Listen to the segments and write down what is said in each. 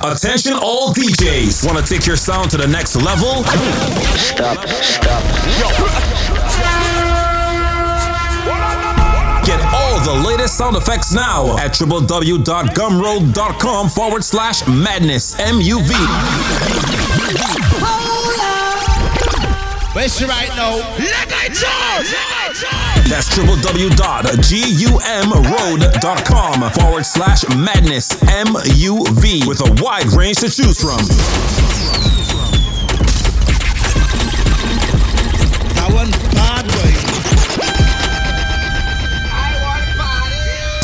Attention all DJs. Want to take your sound to the next level? Stop, stop. Get all the latest sound effects now at www.gumroad.com forward slash madness MUV. Where's right now? Let it talk! That's www.gumroad.com forward slash madness MUV with a wide range to choose from. That one bad boy.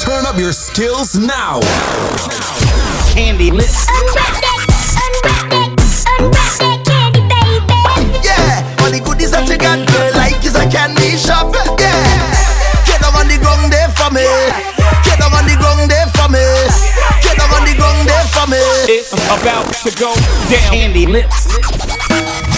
Turn up your skills now. Candy lips. Unwrap that, unwrap that, unwrap that candy, baby. Yeah, all the goodies that you got, girl, like is a candy shop. Yeah, for me. It's about to go down. Candy lips.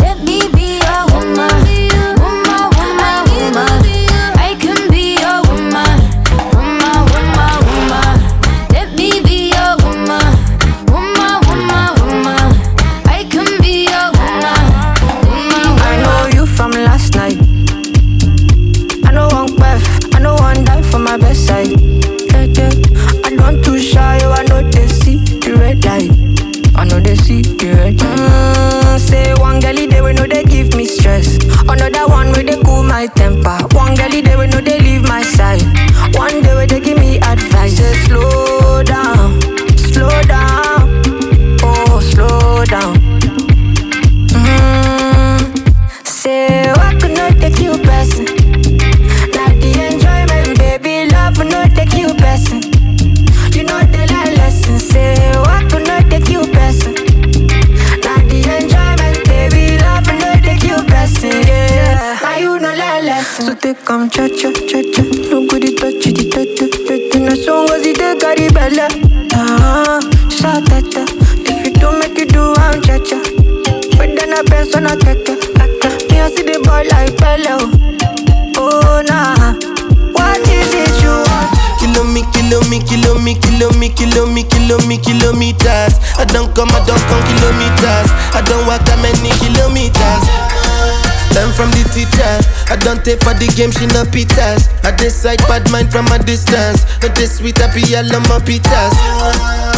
Let me be your woman. Woman, woman, woman. I can be your woman. Woman, woman, woman. Let me be your woman. Woman, woman, woman. I can be your woman. Woman, I know you from last night. I know one breath, I know one die for my best side. Yeah, yeah. I don't too shy, oh, I know they see the red light. I know they see red. Mm, say one girlie they will know they give me stress. Another one where they cool my temper. One girlie they will know they leave my side. One day where they give me advice. Say slow down, slow down, Take for the game, she no pitas. I decide bad mind from a distance. But this sweet happy, I love my pitas.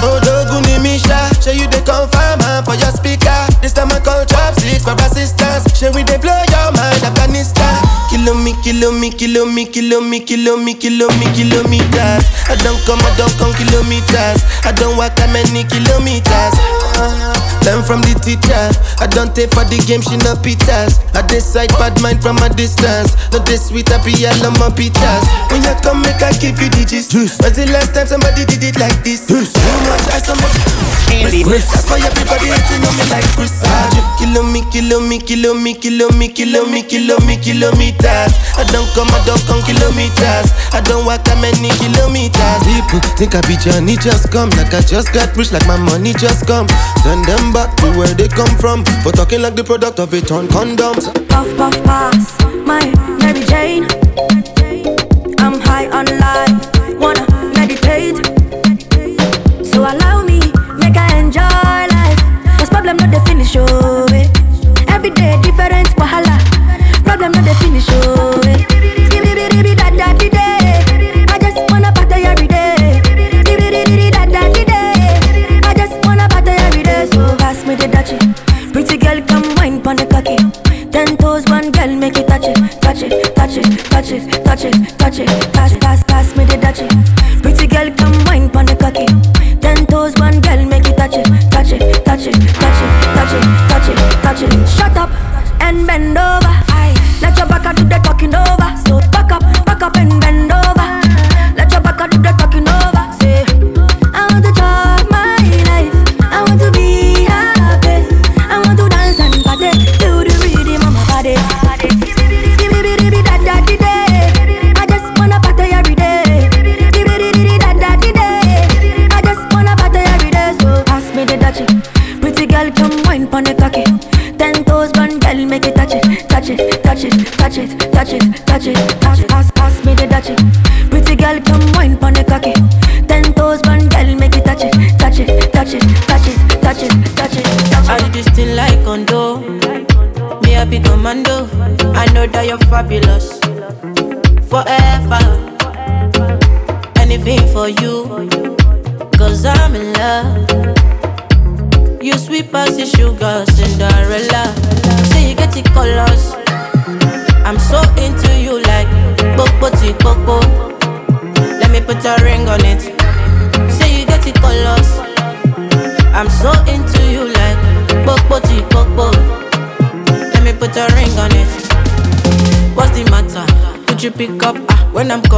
Oh, doguni misha. Show you the confirm man for your speaker. This time I call chopsticks for assistance. Show we they blow your mind, Afghanistan. Kilo me, kilo me, kilo me, kilo me, kilo me, kilo me, kilometers. I don't come, I don't come kilometers. I don't walk that many kilometers. Learn from the teacher. I don't take for the game, she no pitas. I decide bad mind from a distance. Not this sweet, I be all on my pitas. When you come, make I give you digits. When's the last time somebody did it like this? Too much, I somebody. That's why everybody hating on me like Chris. Ah. Kilo me, kilo me, kilo me, kilo me, kilo me, kilo me, kilometers. I don't come, I don't come kilometers. I don't walk that many kilometers. People think I be Johnny, just come. Like I just got rich, like my money just come. Send them back to where they come from. For talking like the product of a ton condoms. Puff, puff, pass. My Mary Jane. I'm high on Ten toes, one girl, make it touch it, touch it, touch it, touch it, touch it, touch it. Pass, pass, pass me the dachi. Pretty girl, come wine pon the cocky. Ten toes, one girl, make it touch it, touch it, touch it, touch it, touch it, touch it, touch it. Shut up and bend over. Let your back do the talking over.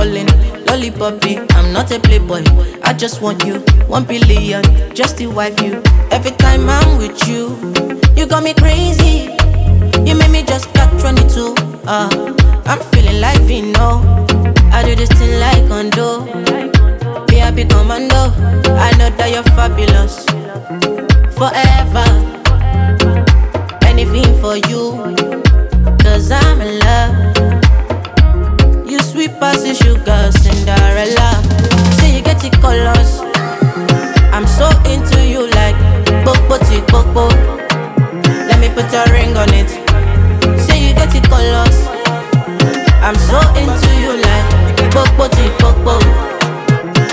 Calling? I'm not a playboy. I just want you, one billion, just to wife you. Every time I'm with you, you got me crazy. You make me just got 22. Uh, I'm feeling like Vino. I do this thing like condo. Be big commando. I know that you're fabulous. Forever. Anything for you. Cause I'm in love. Sweet sugar, Cinderella. Say you get the colors. I'm so into you like Bobo Popo. Let me put a ring on it. Say you get the colors. I'm so into you like Bobo Popo.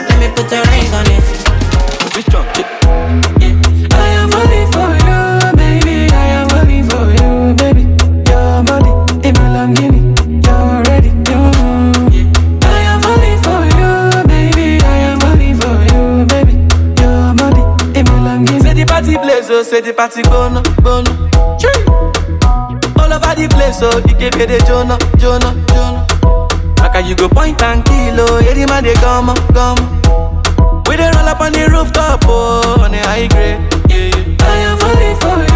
Let me put a ring on it. Say the party gonna, gonna. All over the place, oh, the KB they Jonah, Jonah, Jonah. Like you go point and kill, oh, the man they come, oh, come. We dey roll up on the rooftop, oh, on the high grade, yeah. I am falling for you,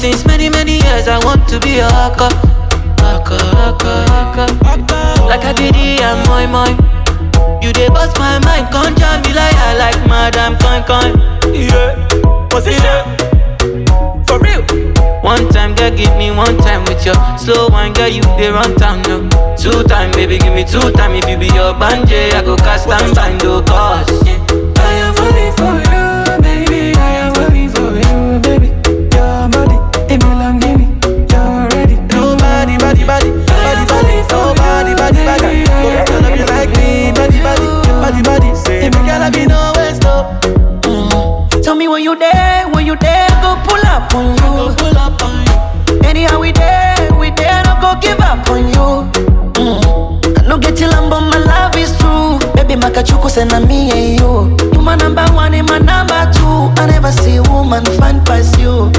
since many, many years. I want to be a hawker. Hawker, hawker, hawker. Like I did I'm my mind. You dey bust my mind, can't jam me like I like Madam Coin Coin. Yeah. Position. For real. One time, girl, give me one time with your slow wine, girl, you dey run town, no. Two time, baby, give me two time. If you be your banje, I go cast and bind, oh, cause. you there, when you there, go pull up on you. Pull up on you. Anyhow, we there, we there, I not go give up on you. Mm. I no get till I'm my love is true. Baby, my kachuku send me and you. You my number one and my number two. I never see a woman find past you.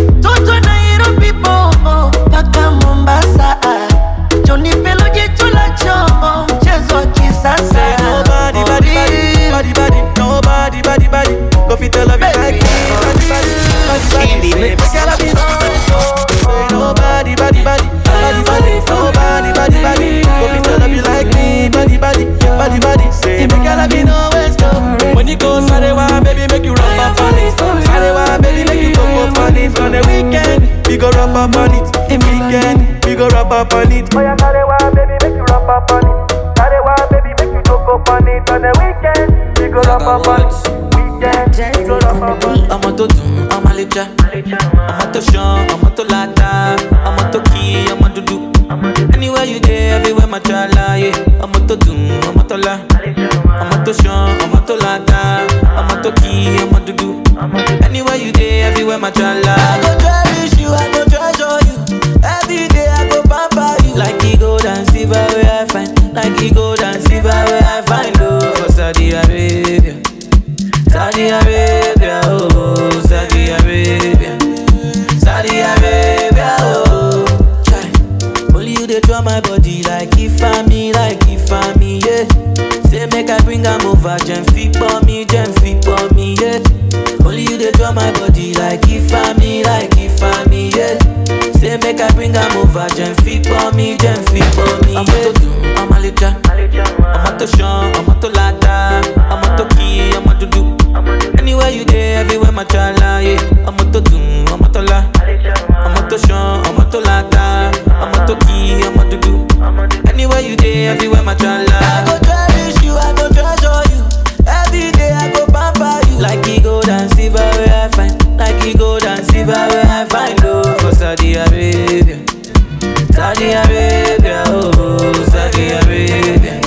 Saudi Arabia, oh, Saudi Arabia,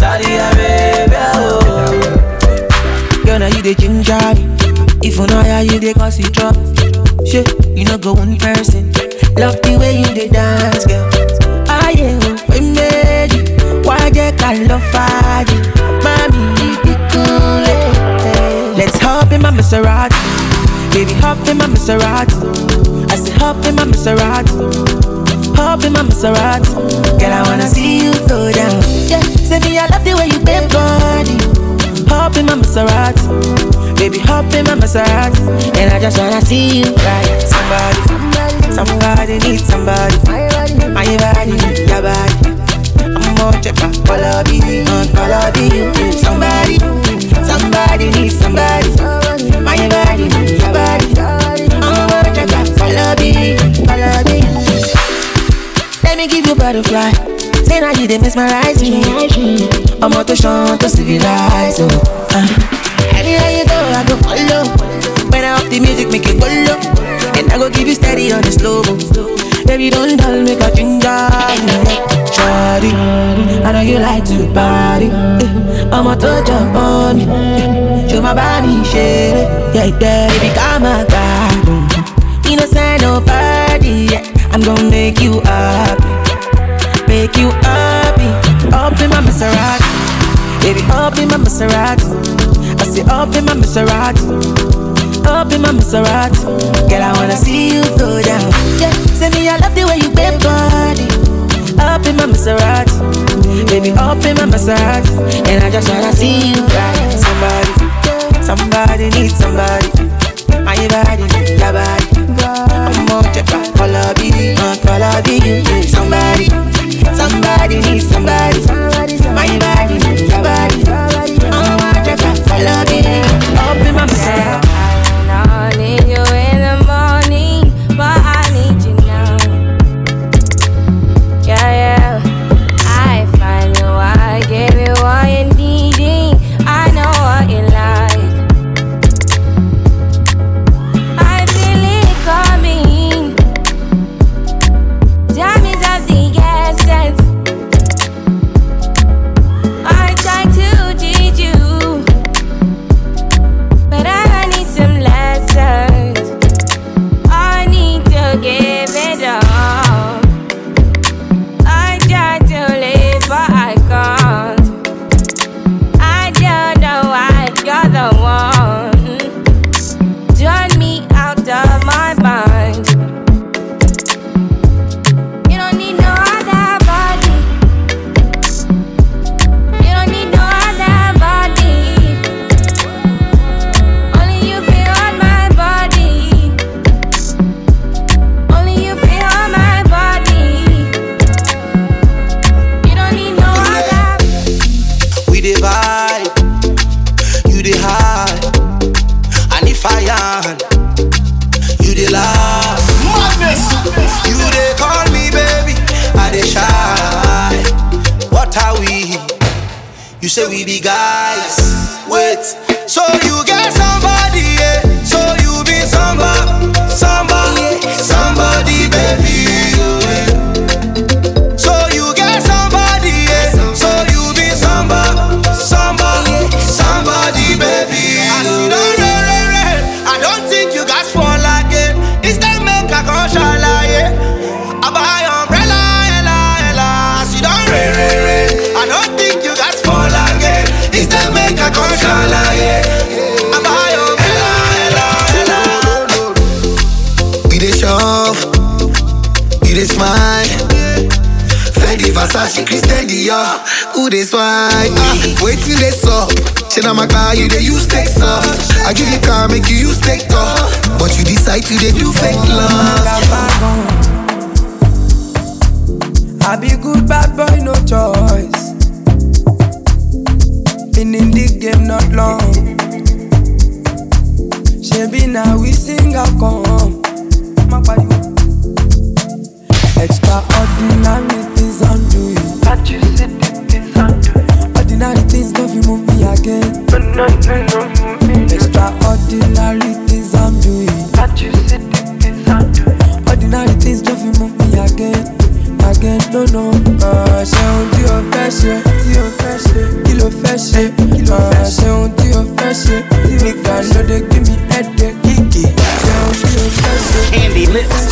Saudi Arabia, oh. Girl, now you the ginger me. If you know how you dey cause it trouble. Shit, you know go one person. Love the way you dey dance, girl. Ah yeah, we made it. Why they call love fire? Mommy, you be cool. eh. Let's hop in my Maserati. Baby, hop in my Maserati. I say hop in my Maserati. Hop in my Maserati. Girl, I wanna see you go down. Yeah, say me I love the way you bend body. Hop in my Maserati. Baby, hop in my Maserati. And I just wanna see you ride. Somebody, somebody needs somebody. My body, need your body. I'm more checker, follow me, follow you. Somebody, somebody needs somebody. My body, need your body. Me give you butterfly. Say now you they mesmerize me. I'm out to shine to civilize. Oh. Uh. Anywhere you go, I go follow. When I up the music, make it go. And I go give you steady on the slow mo. Baby, don't dull, make a ginger. Shawty, I know you like to party. I'm a touch up on me. Show my body, shake it. Yeah, yeah, baby, come on, God. Innocent, no party. Yeah. I'm gonna make you happy make you happy. Up in my Maserati, baby, up in my Maserati. I say up in my Maserati, up in my Maserati. Girl, I wanna see you go down. Yeah, say me I love the way you bend body. Up in my Maserati, baby, up in my Maserati, and I just wanna see you ride. Somebody, somebody needs somebody. My body, your body. I'm more checker, follow me, uh, follow you. Somebody, somebody needs somebody. My body, Fendi, Versace, Christian Dior, who dey swipe? Ah, wait till they sup. Shit, I'm a car, you dey use take off. I give you car, make you use take off. But you decide to dey do fake love. I be good bad boy, no choice. Been in the game not long. Shebi now we sing a come. Extraordinary things undo you. That you I'm doing. Ordinary things don't fi move me again. Extraordinary things undo you. That you I'm doing. Ordinary things don't fi move me again. Again, no, no. Ah, ṣe ohun tí o fẹ́ ṣe, tí o fẹ́ ṣe, kí ló fẹ́ ṣe, kí ló fẹ́ ṣe ohun tí o fẹ́ ṣe. Nigga no dey give me headache, kìkì. Ṣe ohun tí o fẹ́ ṣe. Lips.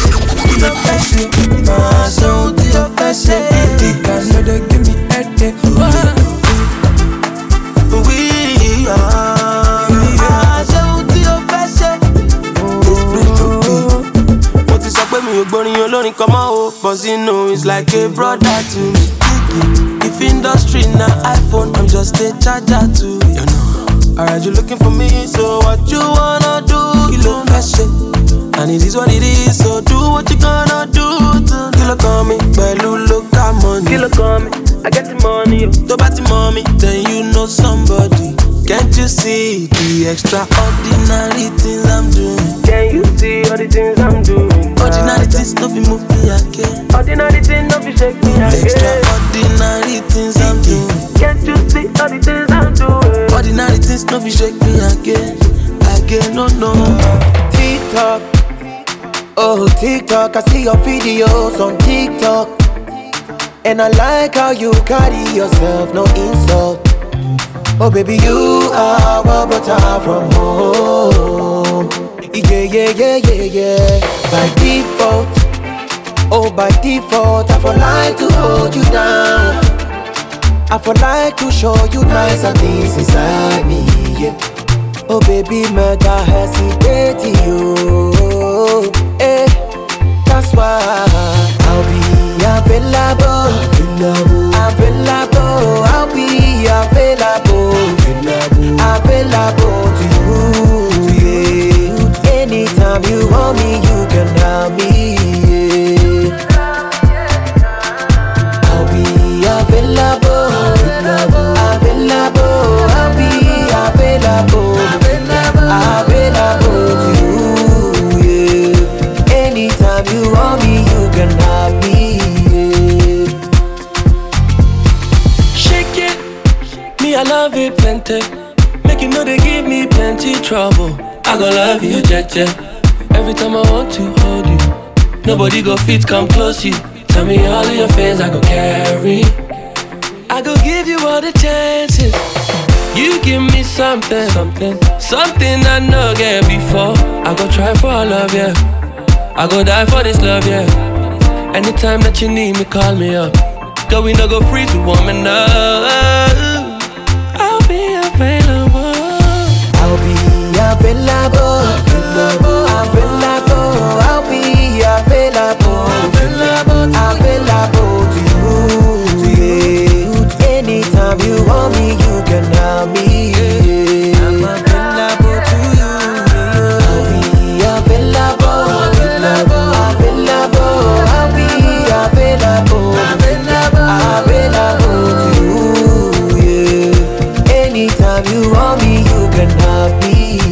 Kí ló fẹ́ ṣe? O but zino is like a brother to me. if industry na iphone i'm just a charger to you know. alright you looking for me so what you wanna do ló fẹ́ ṣe and it is what it is so do what you gonna do to ló kàn mí pẹ̀lú local money. ló kàn mí i get the money tó bá ti mọ mi then you know somebody. Can't you see the extraordinary things I'm doing? Can you see all the things I'm doing? Ordinary things no fit move me again. Ordinary things no fit shake me again. Extraordinary things I'm doing. Can't you see all the things I'm doing? Ordinary things no fit shake me again. Again, no, no. TikTok. Oh, TikTok, I see your videos on TikTok. And I like how you carry yourself, no insult. Oh, baby, you are what but I'm from home. Yeah, yeah, yeah, yeah, yeah. By default, oh, by default, I for like to hold you down. I for like to show you nicer things inside me, yeah. Oh baby, mega to you. Eh, that's why I'll be available, available, available. I'll be available, available, to you. Yeah. Anytime you want me, you can have me. Make you know they give me plenty trouble. I gon' love you, Jeje. Every time I want to hold you, nobody go fit come close you. Tell me all of your fears I go carry. I go give you all the chances. You give me something, something, something I know get before. I go try for all love, yeah. I go die for this love, yeah. Anytime that you need me, call me up. Girl, we no go free to woman up. Available, available. I'll be available, available, available to you. You. Anytime you want me, you can have me. Yeah. I'm available to you. Available, available. I'll be available, available, available to you. Yeah. Anytime you want me, you can have me.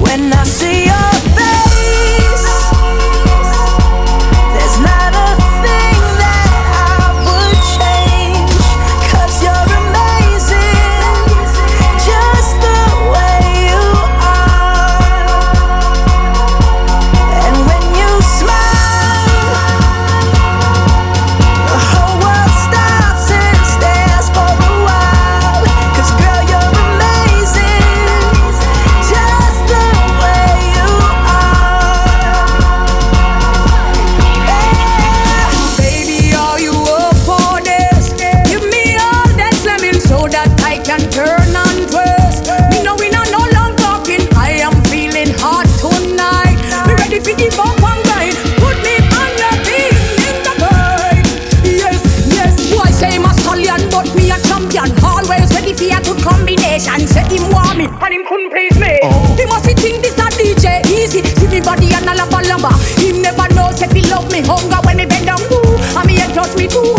When I see your touch me too.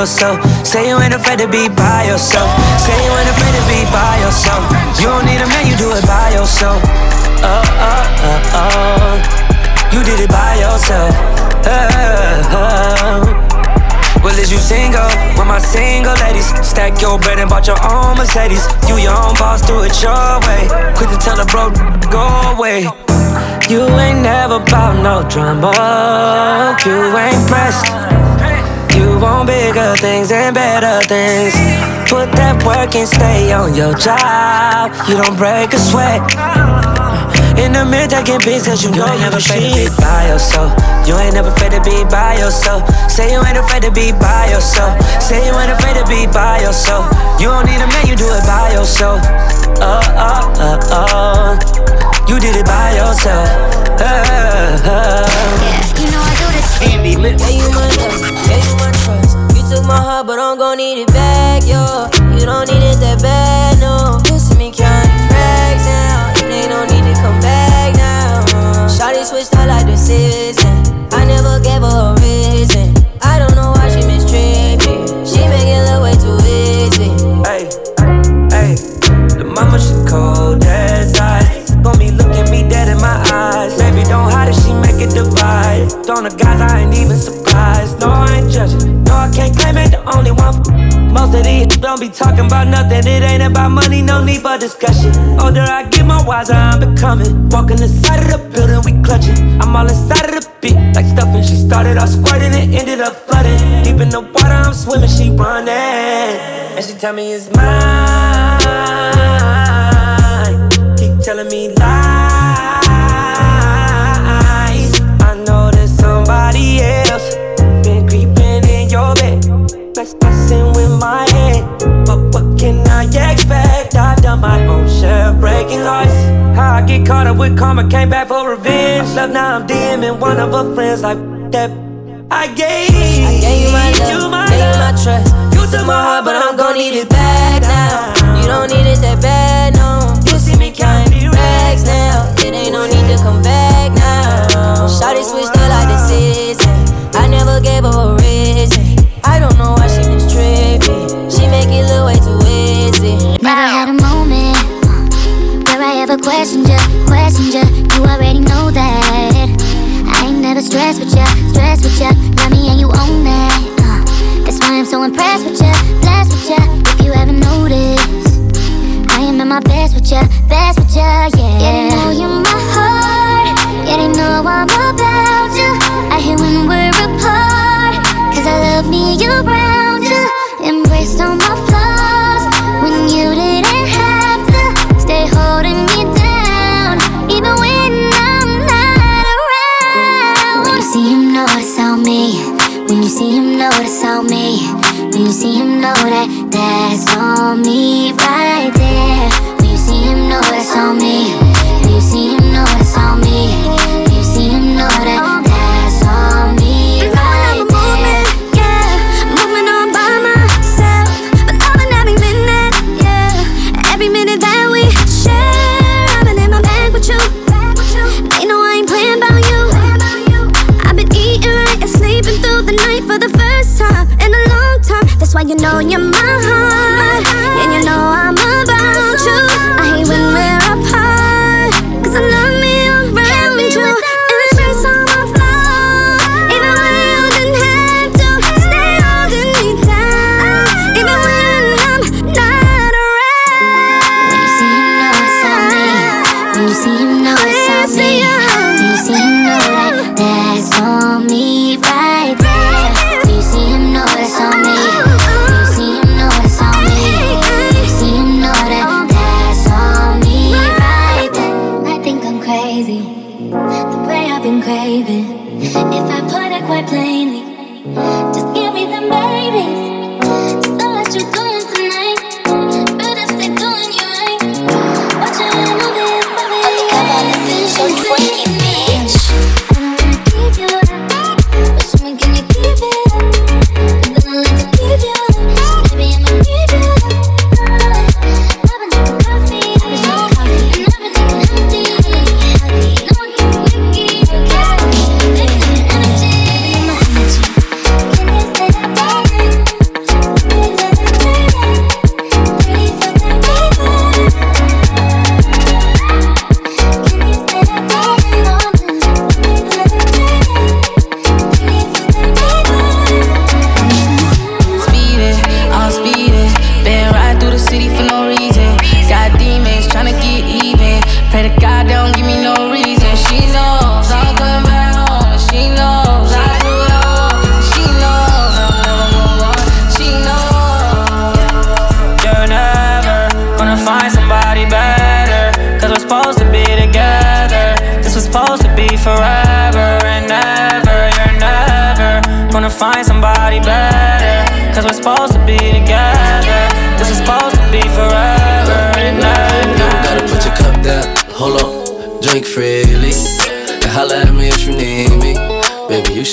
Yourself. Say you ain't afraid to be by yourself. Say you ain't afraid to be by yourself. You don't need a man, you do it by yourself. Oh, oh, oh, oh. You did it by yourself. Oh, oh. Well, is you single? With my single ladies, stack your bread and bought your own Mercedes. You your own boss, do it your way. Quick to tell a bro, go away. You ain't never bout no drama. You ain't pressed. You want bigger things and better things. Put that work and stay on your job. You don't break a sweat. In the mirror taking pics cause you know you never afraid to be by yourself. You ain't never afraid to be by yourself. Say you ain't afraid to be by yourself. Say you ain't afraid to be by yourself. You don't need a man, you do it by yourself. Oh, oh, oh, oh. You did it by yourself. Oh, oh. You know I do this. Andy Yeah, you my love, yeah, you my trust. You took my heart, but I'm gon' need it back, yo. You don't need it that bad, no. You see me counting racks now. It ain't no need to come back now. Shawty switched out like the season. I never gave her a reason. I don't know why she mistreat me. She make it look way too easy. Hey, hey, the mama she cold hide it, she make it divide. Don't the guys, I ain't even surprised. No, I ain't judging. No, I can't claim it, the only one. Most of these don't be talking about nothing. It ain't about money, no need for discussion. Older I get, more wiser I'm becoming. Walking the side of the building, we clutching. I'm all inside of the beat, like stuffing. She started off squirting and ended up flooding. Deep in the water, I'm swimming, she running. And she tell me it's mine. Keep telling me lies. Done my own share of breaking hearts. How I get caught up with karma, came back for revenge. Love now I'm DMing one of her friends like that. I gave, I gave you my you love, my gave you my trust. You took my heart, but I'm gon' need it back now. You don't need it that bad, no. You see me counting racks now. It ain't no need to come back now. Shawty switched up like the season. I never gave her a reason. Stressed with you. Love me and you own that. Uh, that's why I'm so impressed with you, blessed with you. If you ever notice, I am at my best with ya, best with ya, yeah. Yeah, they know you're my heart. Yeah, they know I'm about you. I hate when we're apart. Cause I love me around you. Embrace all me. When you see him, know that that's on me right there. When you see him, know that's on me.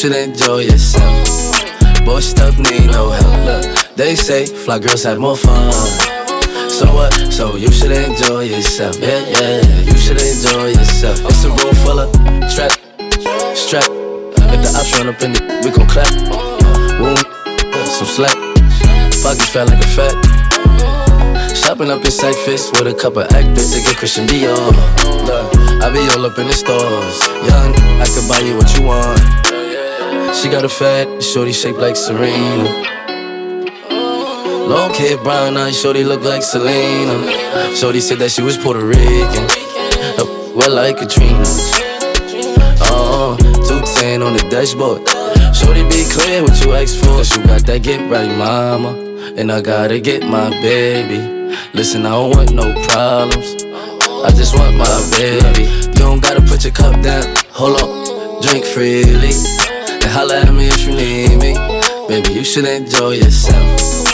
Should enjoy yourself. Boy, stuff need no help. They say fly girls have more fun. So what? So you should enjoy yourself. Yeah, yeah, yeah. you should enjoy yourself. It's a room full of trap, strap. If the ops run up in the, we gon' clap. Wound, some slack. Pockets fat like a fat. Shopping up in Cyphers with a couple actors to get Christian Dior. Look, I be all up in the stores. Young, I could buy you what you want. She got a fat, shorty shaped like Serena. Long hair, brown eyes, shorty look like Selena. Shorty said that she was Puerto Rican. Uh, well, like Katrina. Oh, 210 on the dashboard. Shorty be clear what you ask for. Cause you got that get right, mama. And I gotta get my baby. Listen, I don't want no problems. I just want my baby. You don't gotta put your cup down. Hold on, drink freely. Holla at me if you need me. Baby, you should enjoy yourself.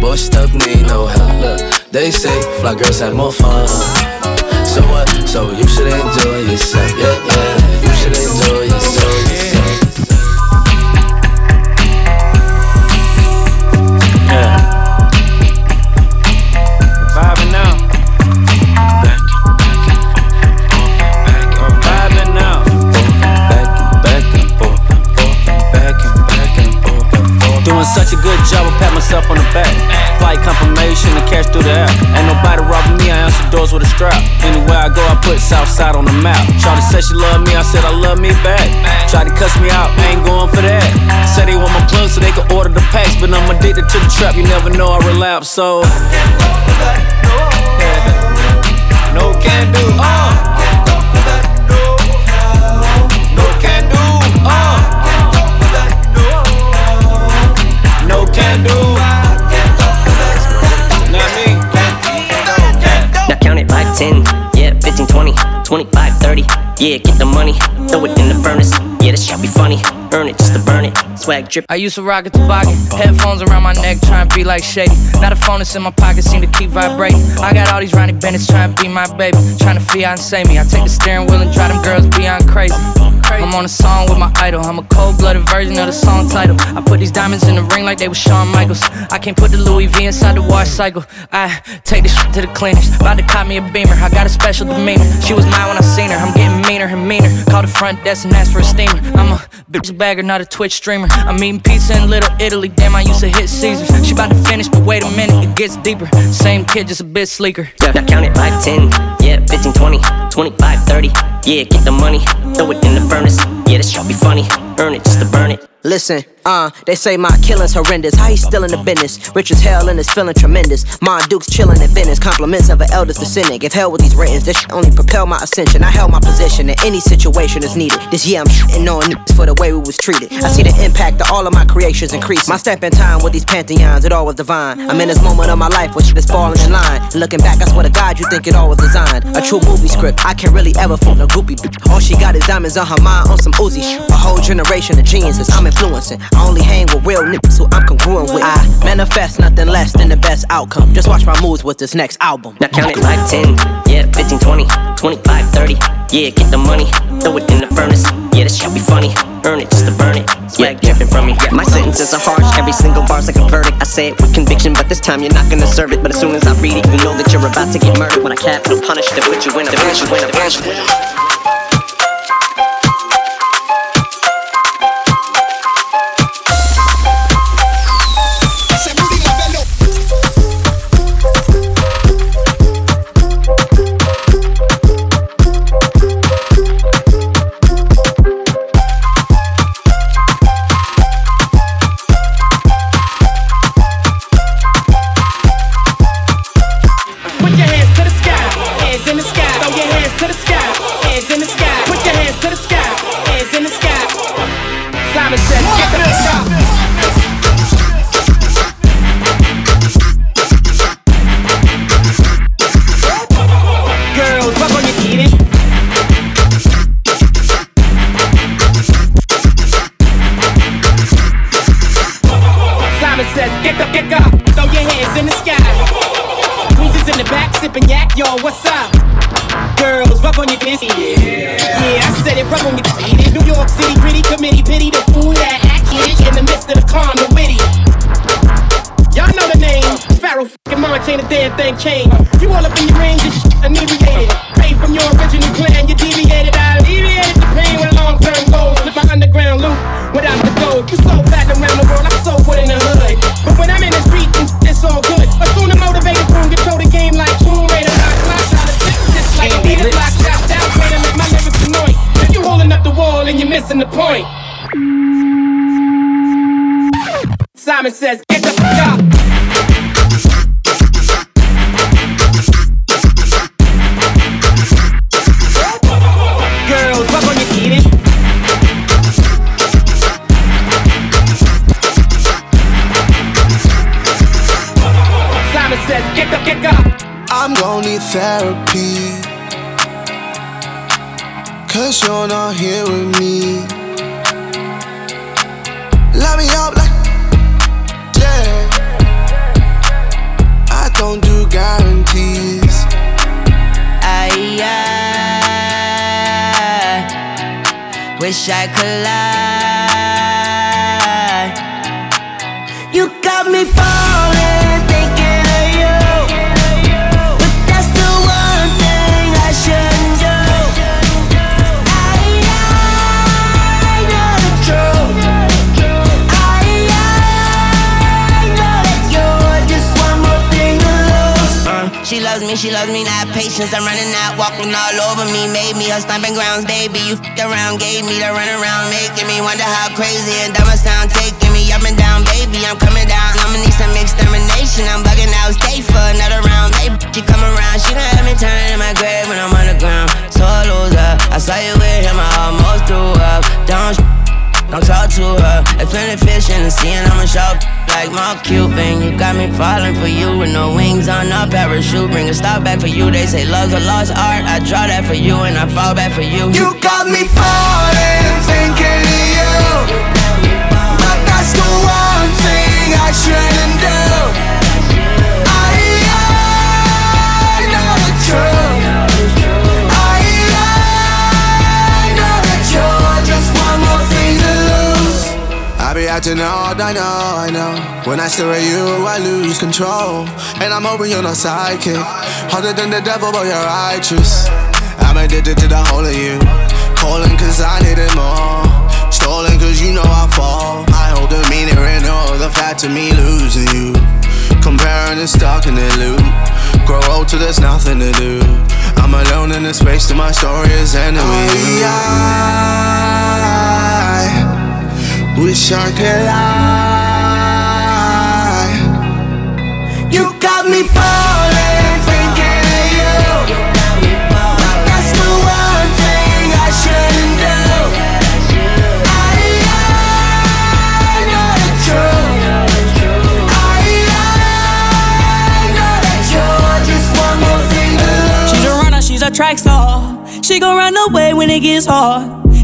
Boy, stuff need no help. They say fly girls have more fun. So what? So you should enjoy yourself. Yeah, yeah. Doing such a good job, I pat myself on the back. Flight confirmation and cash through the app. Ain't nobody robbing me, I answer doors with a strap. Anywhere I go, I put Southside on the map. Shawty said she love me, I said I love me back. Tried to cuss me out, I ain't going for that. Said they want my plug so they can order the packs, but I'm addicted to the trap. You never know I relapse, so. No can do. Uh. 10, yeah, 15, 20, 25, 30. Yeah, get the money, throw it in the furnace. Yeah, this shit be funny. Earn it just to burn it. Swag drip. I used to rock a toboggan, headphones around my neck, trying to be like Shady. Now the phone that's in my pocket seem to keep vibrating. I got all these Ronnie Bennett's trying to be my baby, trying to fiance me. I take the steering wheel and drive them girls beyond crazy. I'm on a song with my idol. I'm a cold-blooded version of the song title. I put these diamonds in the ring like they were Shawn Michaels. I can't put the Louis V inside the wash cycle. I take this shit to the cleaners. About to cop me a beamer. I got a special demeanor. She was mine when I seen her. I'm getting meaner and meaner. Call the front desk and ask for a steamer. I'm a bitch bagger, not a Twitch streamer. I'm eating pizza in Little Italy. Damn, I used to hit Caesars. She about to finish, but wait a minute, it gets deeper. Same kid, just a bit sleeker. Yeah, I count it 5, 10, yeah, 15, 20, 25, 30. Yeah, get the money, throw it in the furnace. Yeah, this shit be funny. Earn it just to burn it. Listen, uh, they say my killing's horrendous. How he still in the business? Rich as hell and is feeling tremendous. My Duke's chilling at Venice. Compliments of an eldest descendant. Give hell with these writtens. This shit only propel my ascension. I held my position in any situation is needed. This year I'm shitting on niggas for the way we was treated. I see the impact of all of my creations increase. My step in time with these pantheons, it all was divine. I'm in this moment of my life where shit is falling in line. Looking back, I swear to God, you think it all was designed. A true movie script. I can't really ever fool no groupie. All she got is diamonds on her mind on some Uzi. A whole generation of geniuses I'm influencing. I only hang with real niggas who I'm congruent with. I manifest nothing less than the best outcome. Just watch my moves with this next album. Now count it 5, 10, yeah, 15, 20, 25, 30. Yeah, get the money, throw it in the furnace. Yeah, this shit be funny. Earn it just to burn it. Swag dripping from me. Yeah, my sentences are harsh. Every single bar's like a verdict. I say it with conviction, but this time you're not gonna serve it. But as soon as I read it, you know that you're about to get murdered. When I capital punish, then put you in a bunch, you in a bunch. She loves me, not patience. I'm running out, walking all over me. Made me her stomping grounds, baby. You f around, gave me the run around, making me wonder how crazy and dumb I sound. Taking me up and down, baby. I'm coming down. I'ma need some extermination. I'm bugging out, stay for another round. Baby, she come around. She done have me turning in my grave when I'm on the ground. So I lose her. I saw you with him, I almost threw up. Don't, don't talk to her. There's plenty fish in I'ma like Mark Cuban. You got me falling for you with no wings on a parachute. Bring a stop back for you. They say love's a lost art. I draw that for you, and I fall back for you. You got me falling, thinking of you. But that's the one thing I shouldn't do. I be acting odd, I know, I know. When I stare at you, I lose control. And I'm hoping you're not sidekick. Harder than the devil, but you're righteous. I'm addicted to the whole of you. Calling cause I need it more. Stolen cause you know I fall. I hold the meaning in all the fact of me losing you. Comparing and stuck in the loop. Grow old till there's nothing to do. I'm alone in the space till my story is ending with oh, you. I, Wish I could lie. You got me falling, track star. She gon' run away when it gets hard.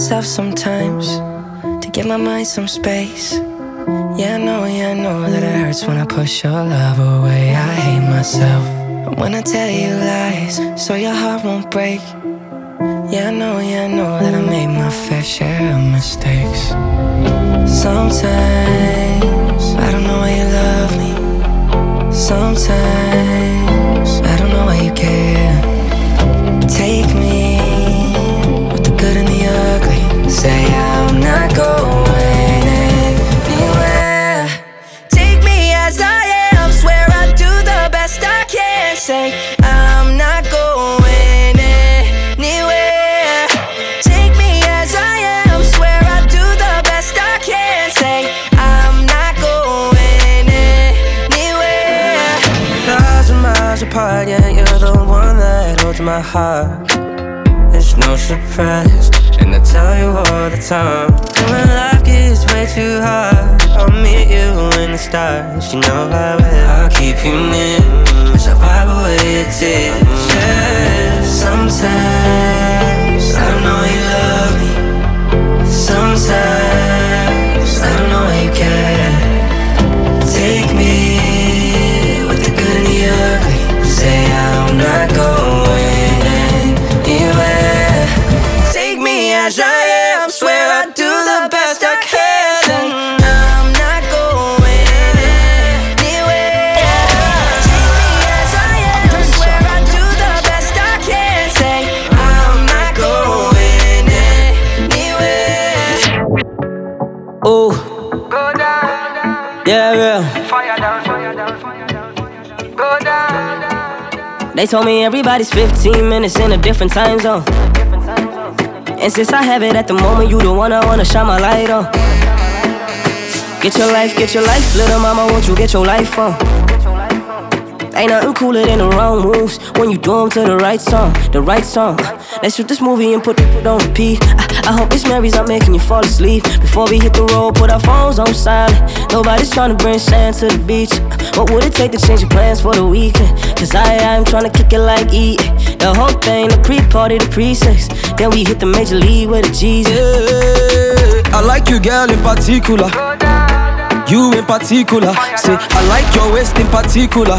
myself sometimes to give my mind some space. Yeah, I know, yeah, I know that it hurts when I push your love away. I hate myself. When I tell you lies, so your heart won't break. Yeah, I know, yeah, I know that I made my fair share of mistakes. Sometimes I don't know why you love me. Sometimes Say I'm not going anywhere. Take me as I am. Swear I do the best I can. Say I'm not going anywhere. Take me as I am. Swear I do the best I can. Say I'm not going anywhere. Thousand miles apart, yeah, you're the one that holds my heart. It's no surprise, you all the time. And when life gets way too hard, I'll meet you in the stars. You know I will. I'll keep you near as I wipe away your tears. Yeah. Sometimes I don't know you love me. Sometimes They told me everybody's 15 minutes in a different time zone. And since I have it at the moment, you the one I wanna shine my light on. Get your life, get your life, little mama, won't you get your life on? Ain't nothing cooler than the wrong moves when you do them to the right song, the right song. Let's shoot this movie and put it on repeat. I, I hope this memories are making you fall asleep. Before we hit the road, put our phones on silent. Nobody's trying to bring sand to the beach. What would it take to change your plans for the weekend? Cause I, I'm trying to kick it like E. The whole thing, the pre party, the pre sex. Then we hit the major league with the G's. Yeah, I like you, girl, in particular. You in particular, say I like your waist in particular.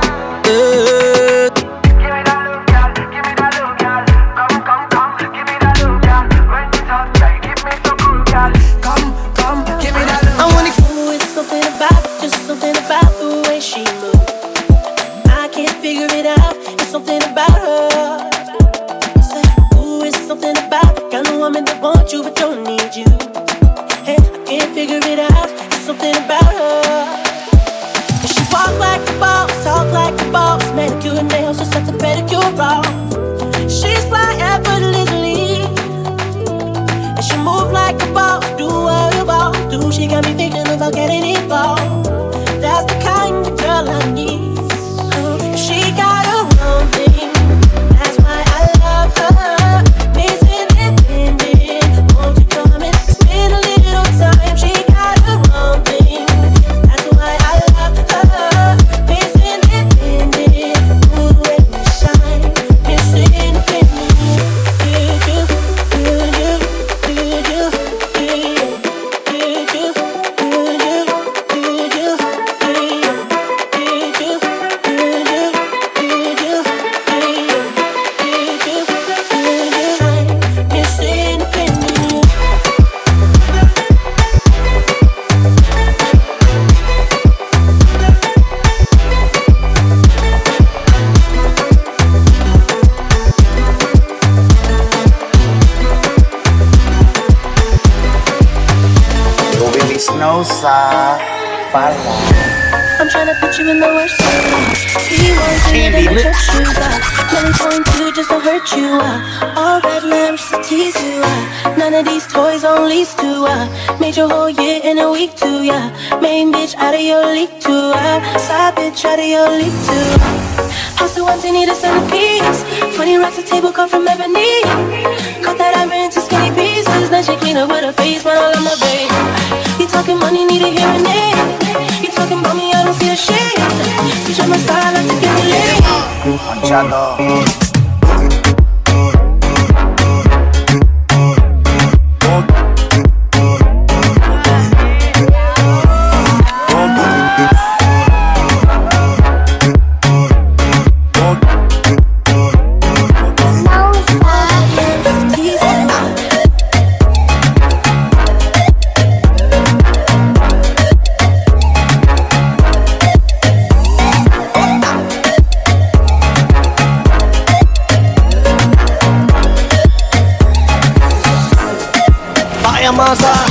On lease to uh. Made your whole year in a week too, yeah. Main bitch out of your league too, uh. Side bitch out of your league too. House of ones, need a centerpiece. 20 racks a table come from ebony. Cut that iron into skinny pieces. Then she clean up with her face, when I love my baby. You talking money, need a hearing aid. You talking about me, I don't see a shade. On my side, like to get laid. 朝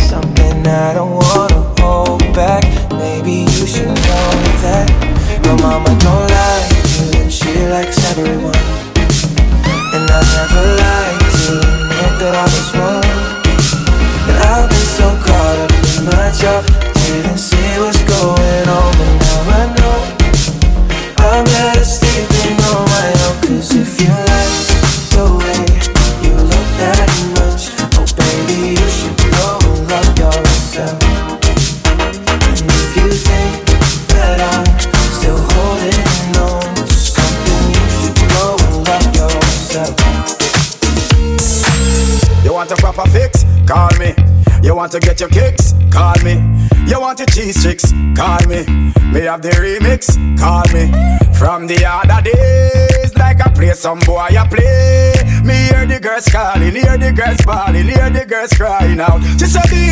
and I don't wanna hold back. Maybe you should know that my mama don't like you, and she likes everyone. And I never lied to admit that I was wrong. girls calling, hear the girls bawling, hear the girls crying out. She said beat.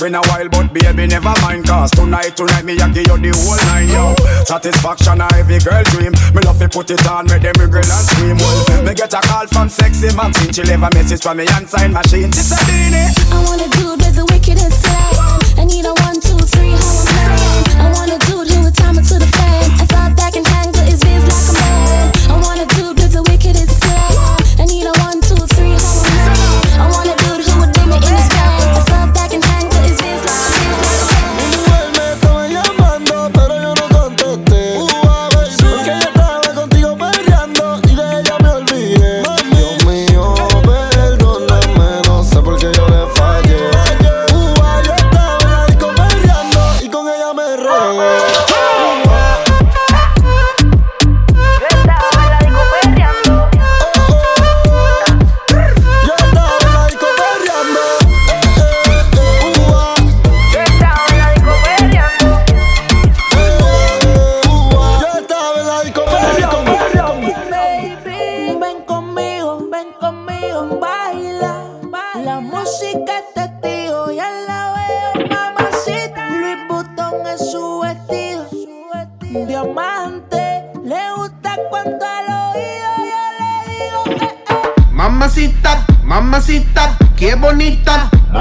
been a while, but baby, never mind. Cause tonight, tonight, me, I give you the whole nine, yo. Satisfaction, a girl dream. Me love to put it on, make them regret and scream. Well, me get a call from sexy Martin. She leave a message for me and sign machine. It's a I want a dude with the wickedest side. I need a one, two, three, how am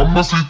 Mamacita.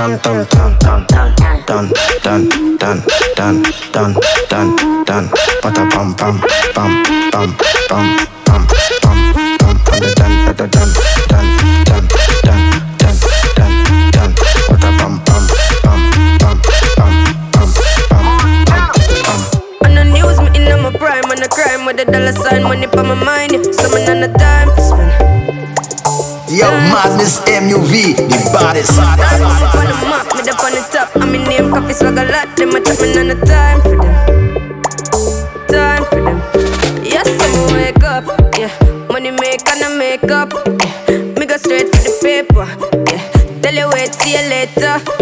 tan tan tan tan tan tan tan tan tan tan tan pata pam pam pam pam pam pam pam pam pam tan tan tan tan tan tan dollar sign this MUV, the baddest. Dance up on the map, me up on the top. I'm in name, coffee swag a lot. Them a chop me on the time for them. Time for them. Yes, I'm wake up. Yeah, money make and I make up. Yeah. Me go straight for the paper. Yeah, tell you wait, see you later.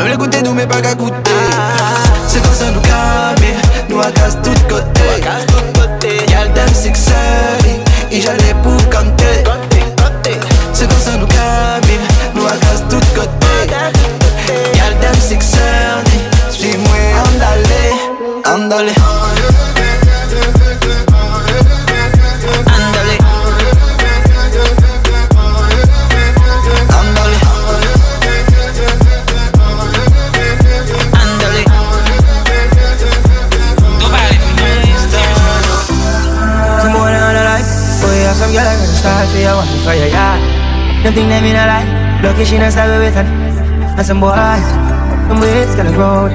Je veux le goûter doux mais pas qu'à Porque she not stop with her And some boy. Some waits gonna grow.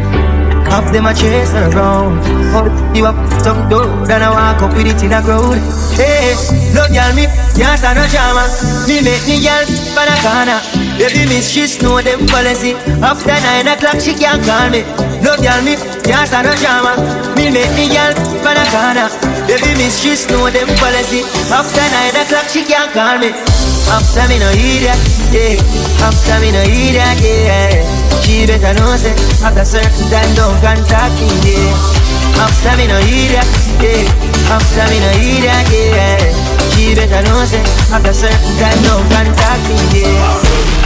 Half them a chase around. Oh, you up some door Then I walk up with it in a crowd. Hey, no girl me Yes, I no drama. Me make me girl Pan a corner Baby miss, she know them policy. After nine o'clock she can't call me. No girl me Yes, I no drama. Me make me girl Pan a corner Baby miss, she know them policy. After nine o'clock she can't call me. After me no idiot, yeah. After me no idiot, yeah. She better know say after certain time don't contact me, yeah. After me no idiot, yeah. After me no idiot, yeah. She better know say after certain time don't contact me, yeah.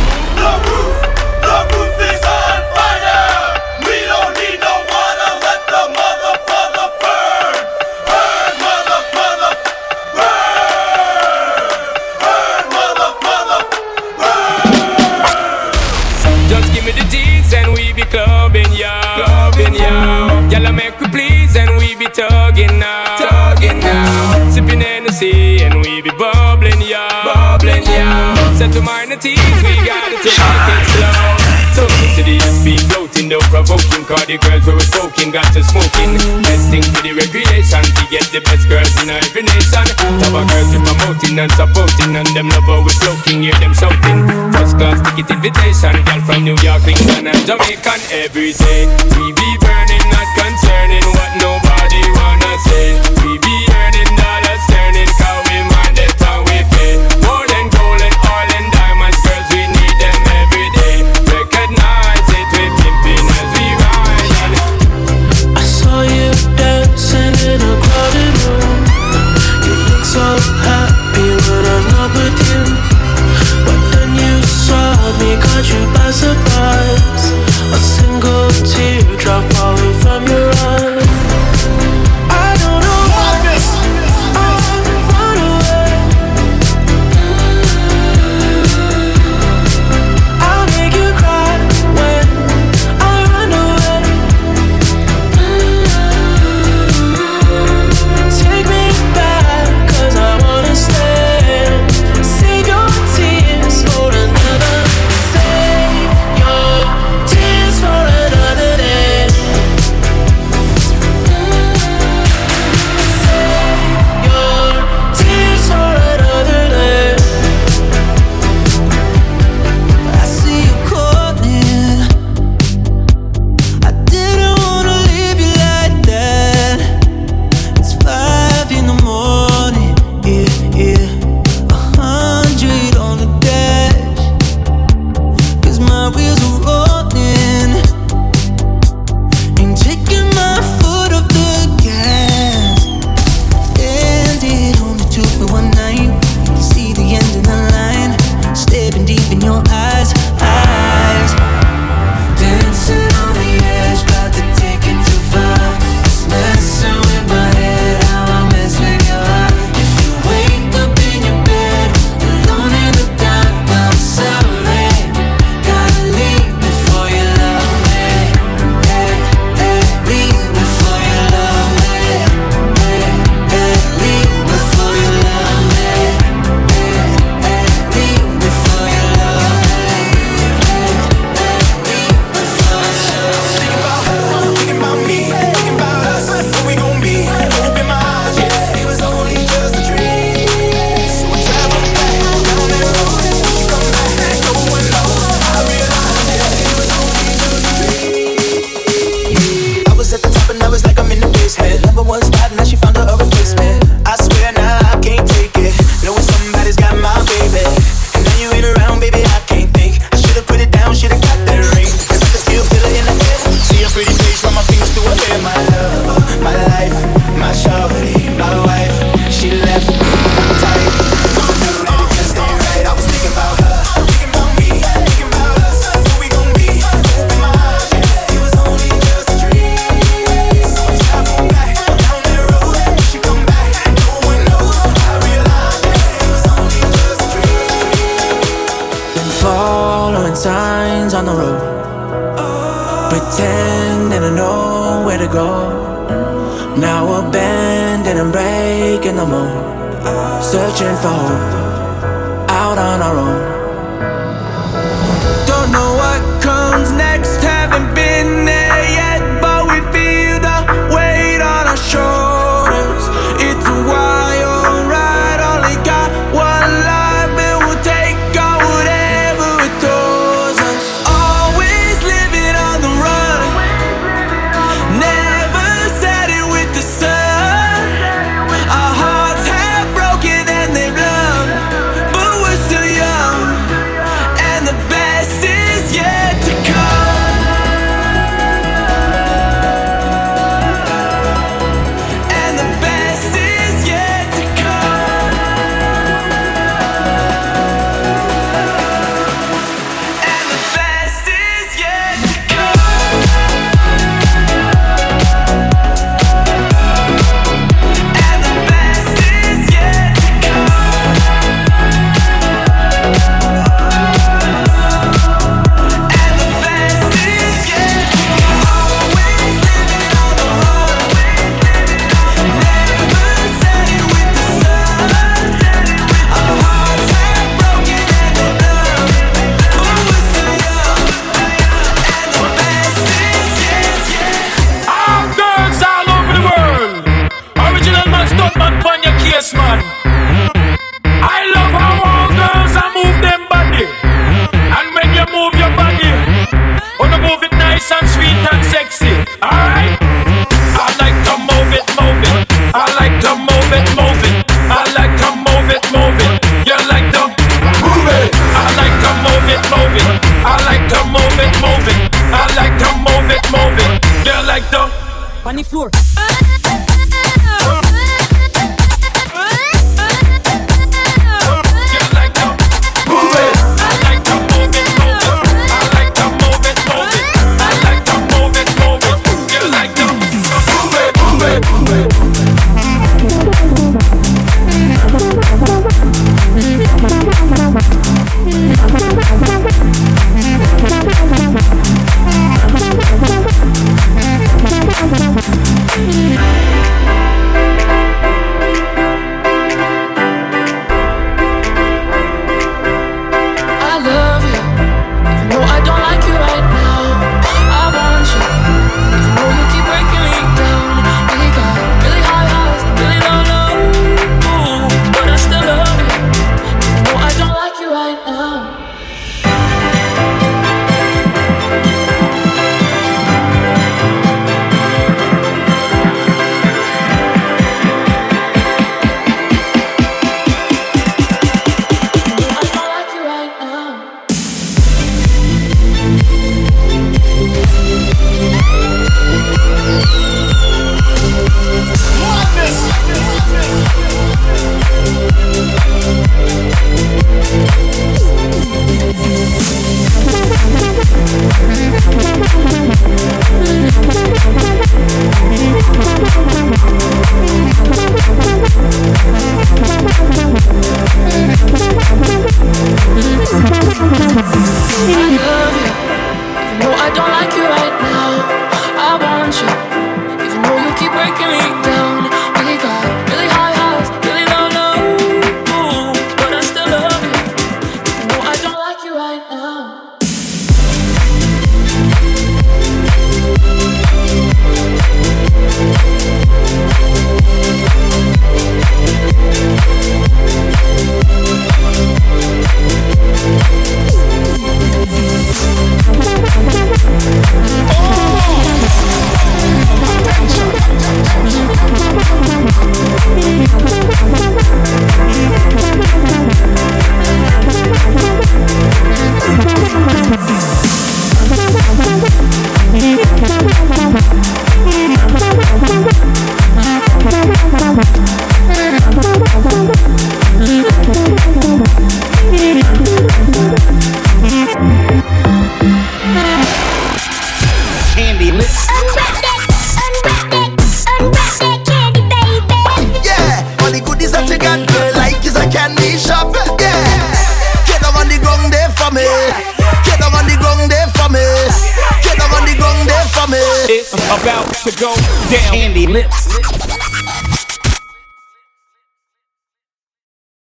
to minorities, we gotta take it slow. Toxicity has been floating, no provoking. Cause the girls we were smoking got to smoking. Best thing for the recreation to get the best girls in every nation. Top of girls we promoting and supporting, and them lover we smoking, hear them shouting. First class ticket invitation, girl from New York, England, and Jamaica. Every day we be burning, not